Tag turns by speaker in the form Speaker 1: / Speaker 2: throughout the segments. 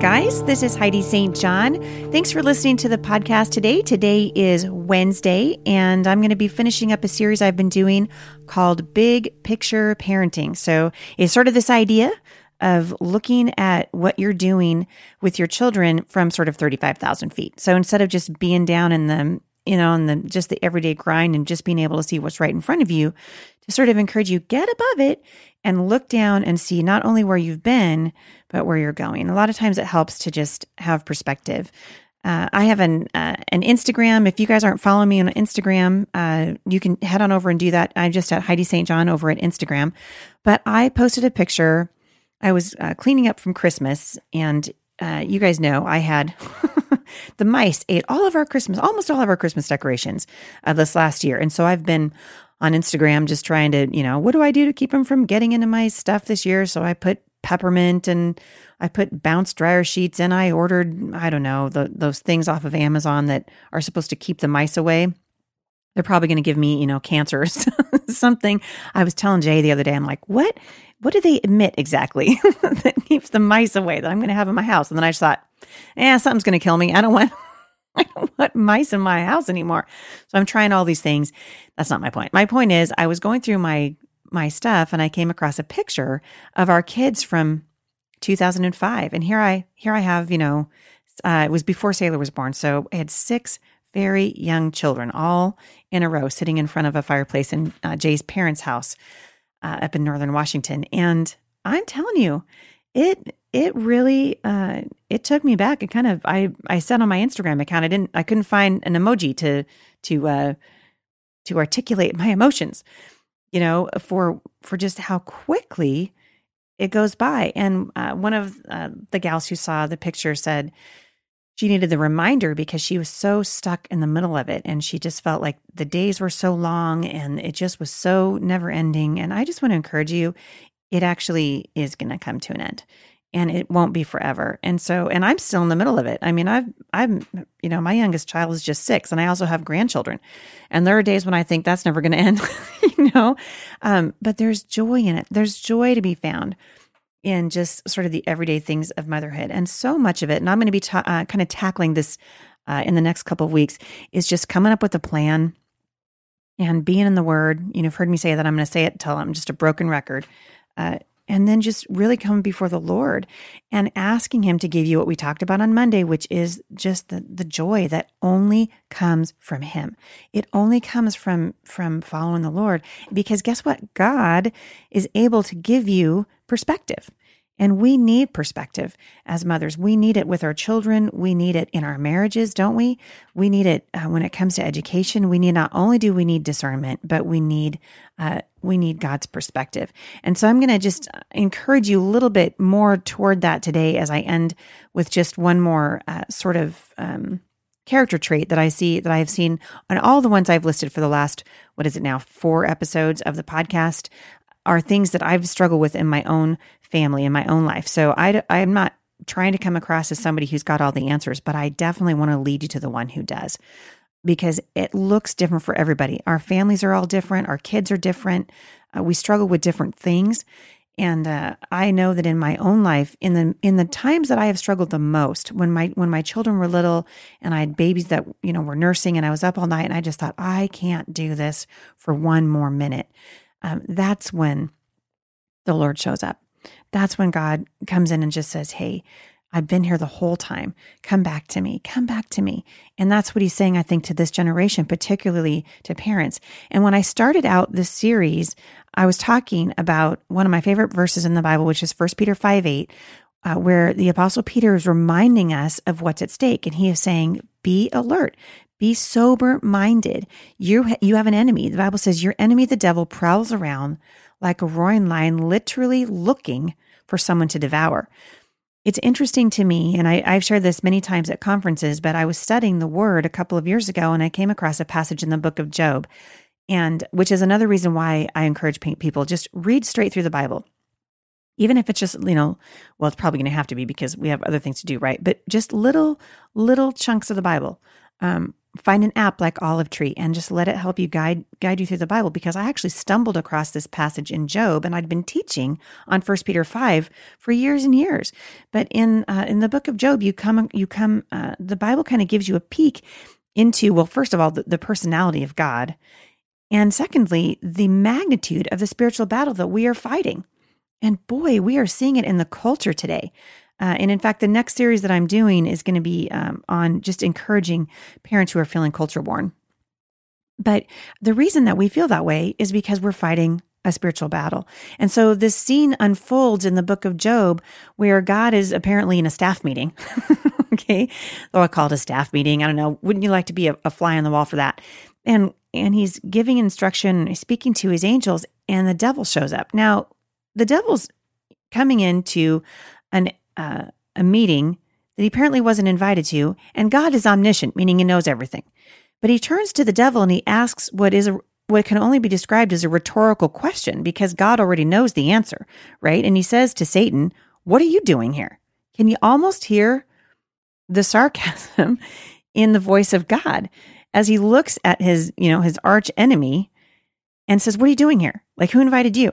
Speaker 1: guys. This is Heidi St. John. Thanks for listening to the podcast today. Today is Wednesday, and I'm going to be finishing up a series I've been doing called Big Picture Parenting. So it's sort of this idea of looking at what you're doing with your children from sort of 35,000 feet. So instead of just being down in the you know, in the just the everyday grind and just being able to see what's right in front of you, to sort of encourage you get above it and look down and see not only where you've been, but where you're going. A lot of times it helps to just have perspective. Uh, I have an uh, an Instagram. If you guys aren't following me on Instagram, uh, you can head on over and do that. I'm just at Heidi St. John over at Instagram. But I posted a picture. I was uh, cleaning up from Christmas, and uh, you guys know I had the mice ate all of our Christmas, almost all of our Christmas decorations uh, this last year. And so I've been on Instagram just trying to, you know, what do I do to keep them from getting into my stuff this year? So I put peppermint and I put bounce dryer sheets and I ordered, I don't know, the, those things off of Amazon that are supposed to keep the mice away. They're probably going to give me, you know, cancer or something. I was telling Jay the other day, I'm like, what? What do they emit exactly that keeps the mice away that I'm going to have in my house? And then I just thought, yeah, something's going to kill me. I don't want, I don't want mice in my house anymore. So I'm trying all these things. That's not my point. My point is, I was going through my my stuff and I came across a picture of our kids from 2005, and here I here I have, you know, uh, it was before Sailor was born, so I had six very young children all in a row sitting in front of a fireplace in uh, Jay's parents' house uh, up in northern Washington, and I'm telling you, it it really uh, it took me back. It kind of I I said on my Instagram account I didn't I couldn't find an emoji to to uh, to articulate my emotions, you know, for for just how quickly it goes by. And uh, one of uh, the gals who saw the picture said she needed the reminder because she was so stuck in the middle of it, and she just felt like the days were so long and it just was so never ending. And I just want to encourage you, it actually is going to come to an end and it won't be forever. And so, and I'm still in the middle of it. I mean, I've, I'm, you know, my youngest child is just six, and I also have grandchildren. And there are days when I think that's never going to end, you know. Um, but there's joy in it. There's joy to be found in just sort of the everyday things of motherhood, and so much of it. And I'm going to be ta- uh, kind of tackling this uh, in the next couple of weeks. Is just coming up with a plan and being in the Word. You know, you've heard me say that. I'm going to say it until I'm just a broken record. Uh, and then just really coming before the Lord and asking Him to give you what we talked about on Monday, which is just the, the joy that only comes from Him. It only comes from from following the Lord. Because guess what? God is able to give you perspective. And we need perspective as mothers. We need it with our children. We need it in our marriages, don't we? We need it uh, when it comes to education. We need not only do we need discernment, but we need uh, we need God's perspective. And so I'm going to just encourage you a little bit more toward that today as I end with just one more uh, sort of um, character trait that I see that I have seen on all the ones I've listed for the last what is it now four episodes of the podcast are things that I've struggled with in my own family in my own life. So I I'm not trying to come across as somebody who's got all the answers, but I definitely want to lead you to the one who does because it looks different for everybody. Our families are all different, our kids are different. Uh, we struggle with different things. And uh, I know that in my own life, in the in the times that I have struggled the most, when my when my children were little and I had babies that you know were nursing, and I was up all night, and I just thought I can't do this for one more minute. Um, that's when the Lord shows up. That's when God comes in and just says, "Hey, I've been here the whole time. Come back to me. Come back to me. And that's what he's saying, I think, to this generation, particularly to parents. And when I started out this series, I was talking about one of my favorite verses in the Bible, which is 1 Peter 5 8, uh, where the Apostle Peter is reminding us of what's at stake. And he is saying, Be alert, be sober minded. You, you have an enemy. The Bible says, Your enemy, the devil, prowls around like a roaring lion, literally looking for someone to devour. It's interesting to me, and I, have shared this many times at conferences, but I was studying the word a couple of years ago and I came across a passage in the book of Job, and which is another reason why I encourage people just read straight through the Bible. Even if it's just, you know, well, it's probably going to have to be because we have other things to do, right? But just little, little chunks of the Bible. Um, find an app like Olive Tree and just let it help you guide guide you through the Bible because I actually stumbled across this passage in Job and I'd been teaching on First Peter 5 for years and years. But in uh, in the book of Job you come you come uh, the Bible kind of gives you a peek into well first of all the, the personality of God and secondly the magnitude of the spiritual battle that we are fighting. And boy, we are seeing it in the culture today. Uh, and in fact, the next series that I'm doing is going to be um, on just encouraging parents who are feeling culture worn. But the reason that we feel that way is because we're fighting a spiritual battle. And so this scene unfolds in the book of Job where God is apparently in a staff meeting. okay. Though I call it a staff meeting. I don't know. Wouldn't you like to be a, a fly on the wall for that? And and he's giving instruction, speaking to his angels, and the devil shows up. Now, the devil's coming into an uh, a meeting that he apparently wasn't invited to, and God is omniscient, meaning he knows everything. But he turns to the devil and he asks what is a, what can only be described as a rhetorical question because God already knows the answer, right? And he says to Satan, "What are you doing here?" Can you almost hear the sarcasm in the voice of God as he looks at his, you know, his arch enemy and says, "What are you doing here? Like who invited you?"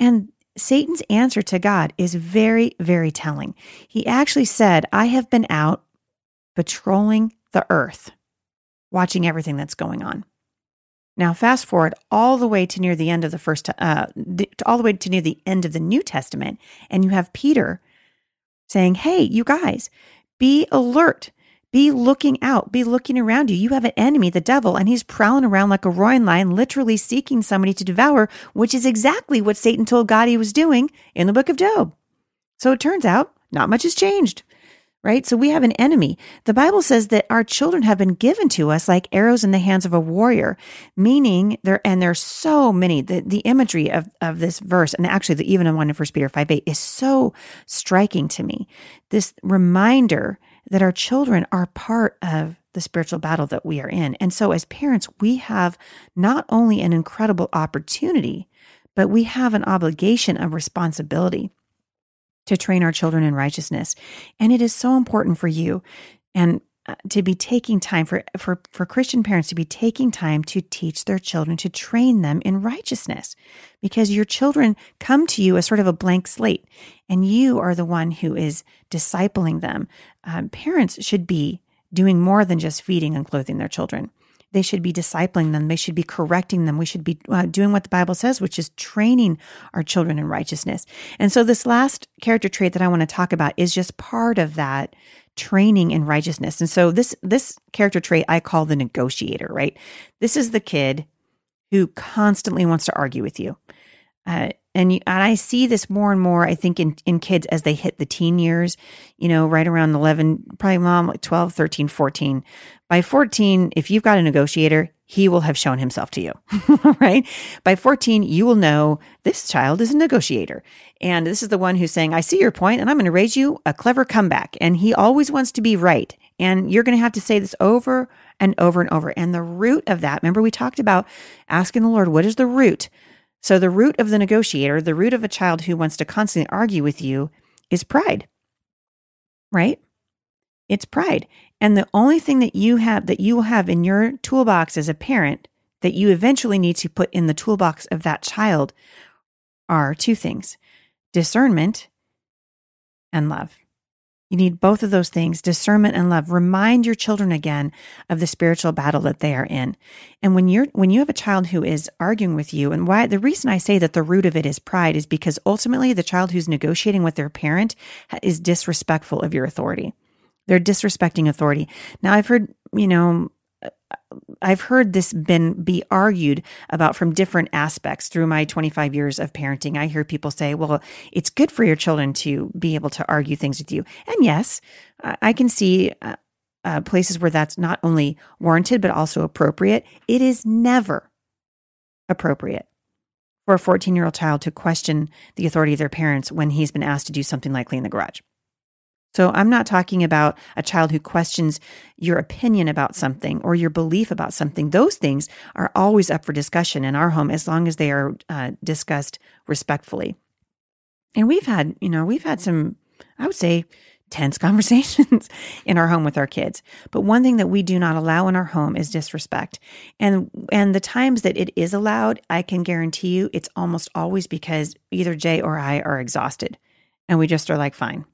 Speaker 1: And Satan's answer to God is very, very telling. He actually said, I have been out patrolling the earth, watching everything that's going on. Now, fast forward all the way to near the end of the first, uh, all the way to near the end of the New Testament, and you have Peter saying, Hey, you guys, be alert. Be looking out, be looking around you. You have an enemy, the devil, and he's prowling around like a roaring lion, literally seeking somebody to devour, which is exactly what Satan told God he was doing in the book of Job. So it turns out not much has changed, right? So we have an enemy. The Bible says that our children have been given to us like arrows in the hands of a warrior, meaning there, and there's so many, the, the imagery of, of this verse, and actually the even one in First Peter 5 8 is so striking to me. This reminder that our children are part of the spiritual battle that we are in. And so, as parents, we have not only an incredible opportunity, but we have an obligation, of responsibility to train our children in righteousness. And it is so important for you and to be taking time for, for, for Christian parents to be taking time to teach their children, to train them in righteousness, because your children come to you as sort of a blank slate, and you are the one who is discipling them. Um, parents should be doing more than just feeding and clothing their children. They should be discipling them. They should be correcting them. We should be uh, doing what the Bible says, which is training our children in righteousness. And so, this last character trait that I want to talk about is just part of that training in righteousness. And so this this character trait I call the negotiator, right? This is the kid who constantly wants to argue with you. Uh, and you, and I see this more and more. I think in in kids as they hit the teen years, you know, right around eleven, probably mom like 12, 13, 14. By fourteen, if you've got a negotiator, he will have shown himself to you, right? By 14, you will know this child is a negotiator. And this is the one who's saying, I see your point and I'm going to raise you a clever comeback. And he always wants to be right. And you're going to have to say this over and over and over. And the root of that, remember we talked about asking the Lord, what is the root? So the root of the negotiator, the root of a child who wants to constantly argue with you is pride, right? It's pride. And the only thing that you have that you will have in your toolbox as a parent that you eventually need to put in the toolbox of that child are two things discernment and love. You need both of those things, discernment and love. Remind your children again of the spiritual battle that they are in. And when you're when you have a child who is arguing with you, and why the reason I say that the root of it is pride is because ultimately the child who's negotiating with their parent is disrespectful of your authority. They're disrespecting authority. Now, I've heard, you know, I've heard this been be argued about from different aspects through my 25 years of parenting. I hear people say, well, it's good for your children to be able to argue things with you. And yes, I can see uh, uh, places where that's not only warranted, but also appropriate. It is never appropriate for a 14 year old child to question the authority of their parents when he's been asked to do something like clean the garage. So I'm not talking about a child who questions your opinion about something or your belief about something. Those things are always up for discussion in our home as long as they are uh, discussed respectfully. And we've had, you know, we've had some, I would say, tense conversations in our home with our kids. But one thing that we do not allow in our home is disrespect. And and the times that it is allowed, I can guarantee you it's almost always because either Jay or I are exhausted. And we just are like, fine.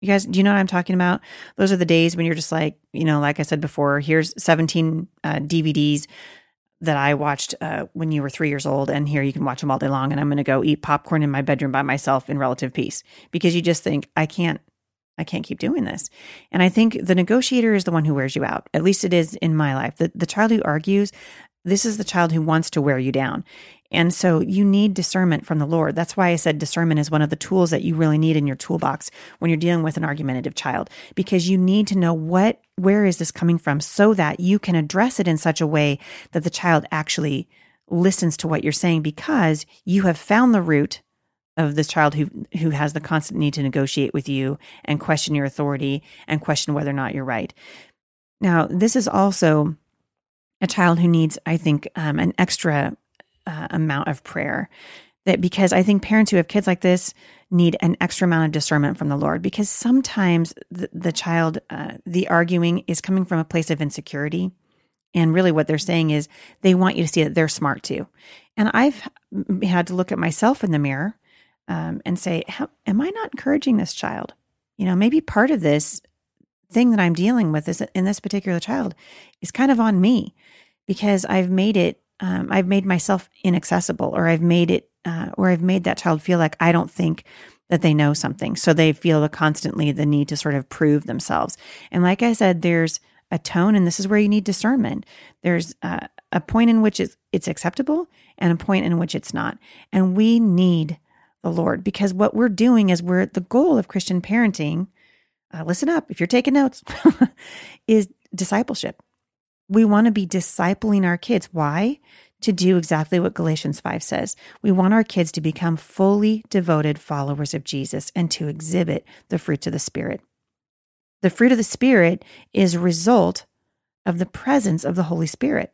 Speaker 1: You guys, do you know what I'm talking about? Those are the days when you're just like, you know, like I said before, here's 17 uh, DVDs that I watched uh, when you were three years old, and here you can watch them all day long. And I'm going to go eat popcorn in my bedroom by myself in relative peace because you just think, I can't I can't keep doing this. And I think the negotiator is the one who wears you out. At least it is in my life. The, the child who argues, this is the child who wants to wear you down. And so you need discernment from the Lord. That's why I said discernment is one of the tools that you really need in your toolbox when you're dealing with an argumentative child, because you need to know what, where is this coming from so that you can address it in such a way that the child actually listens to what you're saying because you have found the root of this child who who has the constant need to negotiate with you and question your authority and question whether or not you're right. Now, this is also a child who needs, I think, um, an extra uh, amount of prayer. That because I think parents who have kids like this need an extra amount of discernment from the Lord because sometimes the, the child, uh, the arguing is coming from a place of insecurity. And really, what they're saying is they want you to see that they're smart too. And I've had to look at myself in the mirror um, and say, Am I not encouraging this child? You know, maybe part of this thing that I'm dealing with is in this particular child is kind of on me because I've made it, um, I've made myself inaccessible, or I've made it, uh, or I've made that child feel like I don't think that they know something. So they feel the constantly the need to sort of prove themselves. And like I said, there's a tone, and this is where you need discernment. There's uh, a point in which it's, it's acceptable and a point in which it's not. And we need the Lord because what we're doing is we're the goal of Christian parenting. Uh, listen up if you're taking notes, is discipleship. We want to be discipling our kids. Why? To do exactly what Galatians 5 says. We want our kids to become fully devoted followers of Jesus and to exhibit the fruits of the Spirit. The fruit of the Spirit is a result of the presence of the Holy Spirit.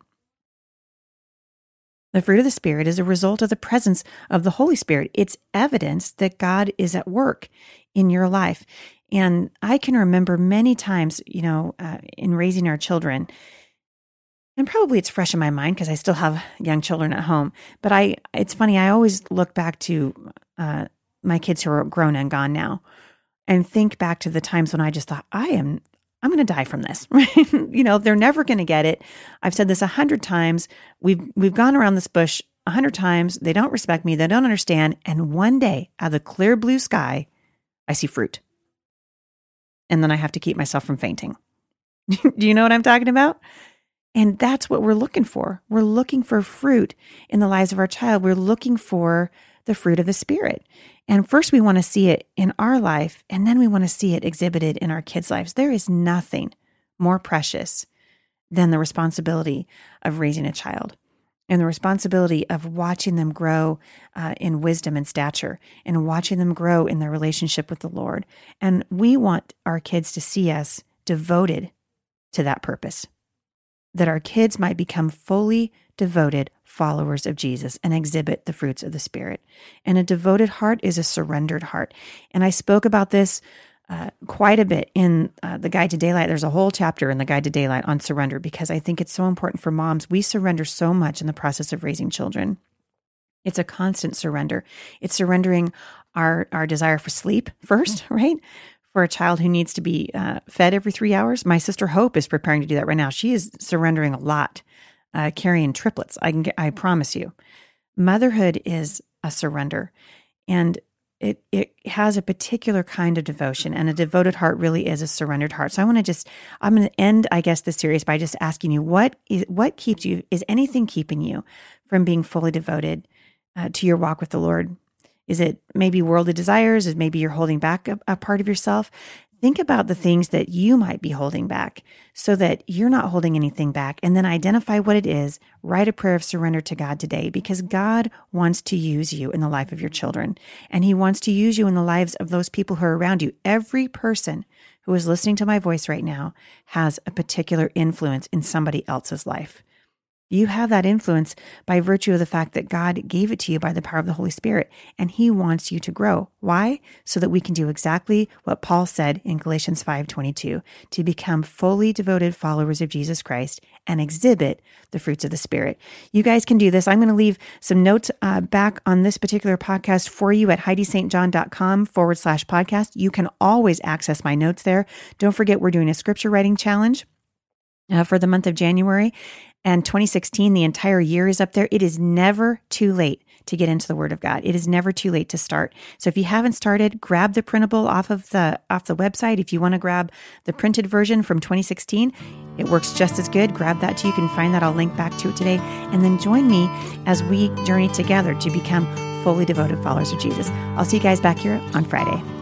Speaker 1: The fruit of the Spirit is a result of the presence of the Holy Spirit. It's evidence that God is at work in your life. And I can remember many times, you know, uh, in raising our children, and probably it's fresh in my mind because I still have young children at home. But I, it's funny, I always look back to uh, my kids who are grown and gone now and think back to the times when I just thought, I am I'm going to die from this. you know, they're never going to get it. I've said this a hundred times. We've we've gone around this bush a hundred times. They don't respect me. They don't understand. And one day, out of the clear blue sky, I see fruit, and then I have to keep myself from fainting. Do you know what I'm talking about? And that's what we're looking for. We're looking for fruit in the lives of our child. We're looking for the fruit of the Spirit. And first, we want to see it in our life, and then we want to see it exhibited in our kids' lives. There is nothing more precious than the responsibility of raising a child and the responsibility of watching them grow uh, in wisdom and stature and watching them grow in their relationship with the Lord. And we want our kids to see us devoted to that purpose, that our kids might become fully devoted followers of Jesus and exhibit the fruits of the Spirit. And a devoted heart is a surrendered heart. And I spoke about this uh, quite a bit in uh, the Guide to Daylight. There's a whole chapter in the Guide to Daylight on surrender because I think it's so important for moms. We surrender so much in the process of raising children. It's a constant surrender. It's surrendering our our desire for sleep first, right? For a child who needs to be uh, fed every three hours. My sister Hope is preparing to do that right now. She is surrendering a lot uh, carrying triplets. I can I promise you. Motherhood is a surrender, and it it has a particular kind of devotion, and a devoted heart really is a surrendered heart. So I want to just I'm going to end, I guess, the series by just asking you what is what keeps you is anything keeping you from being fully devoted uh, to your walk with the Lord? Is it maybe worldly desires? Is maybe you're holding back a, a part of yourself? Think about the things that you might be holding back so that you're not holding anything back. And then identify what it is. Write a prayer of surrender to God today because God wants to use you in the life of your children. And He wants to use you in the lives of those people who are around you. Every person who is listening to my voice right now has a particular influence in somebody else's life. You have that influence by virtue of the fact that God gave it to you by the power of the Holy Spirit, and He wants you to grow. Why? So that we can do exactly what Paul said in Galatians 5:22, to become fully devoted followers of Jesus Christ and exhibit the fruits of the Spirit. You guys can do this. I'm going to leave some notes uh, back on this particular podcast for you at HeidiSt.John.com forward slash podcast. You can always access my notes there. Don't forget, we're doing a scripture writing challenge. Uh, for the month of January and 2016, the entire year is up there. It is never too late to get into the Word of God. It is never too late to start. So if you haven't started, grab the printable off of the off the website. If you want to grab the printed version from 2016, it works just as good. Grab that too. You can find that. I'll link back to it today. And then join me as we journey together to become fully devoted followers of Jesus. I'll see you guys back here on Friday.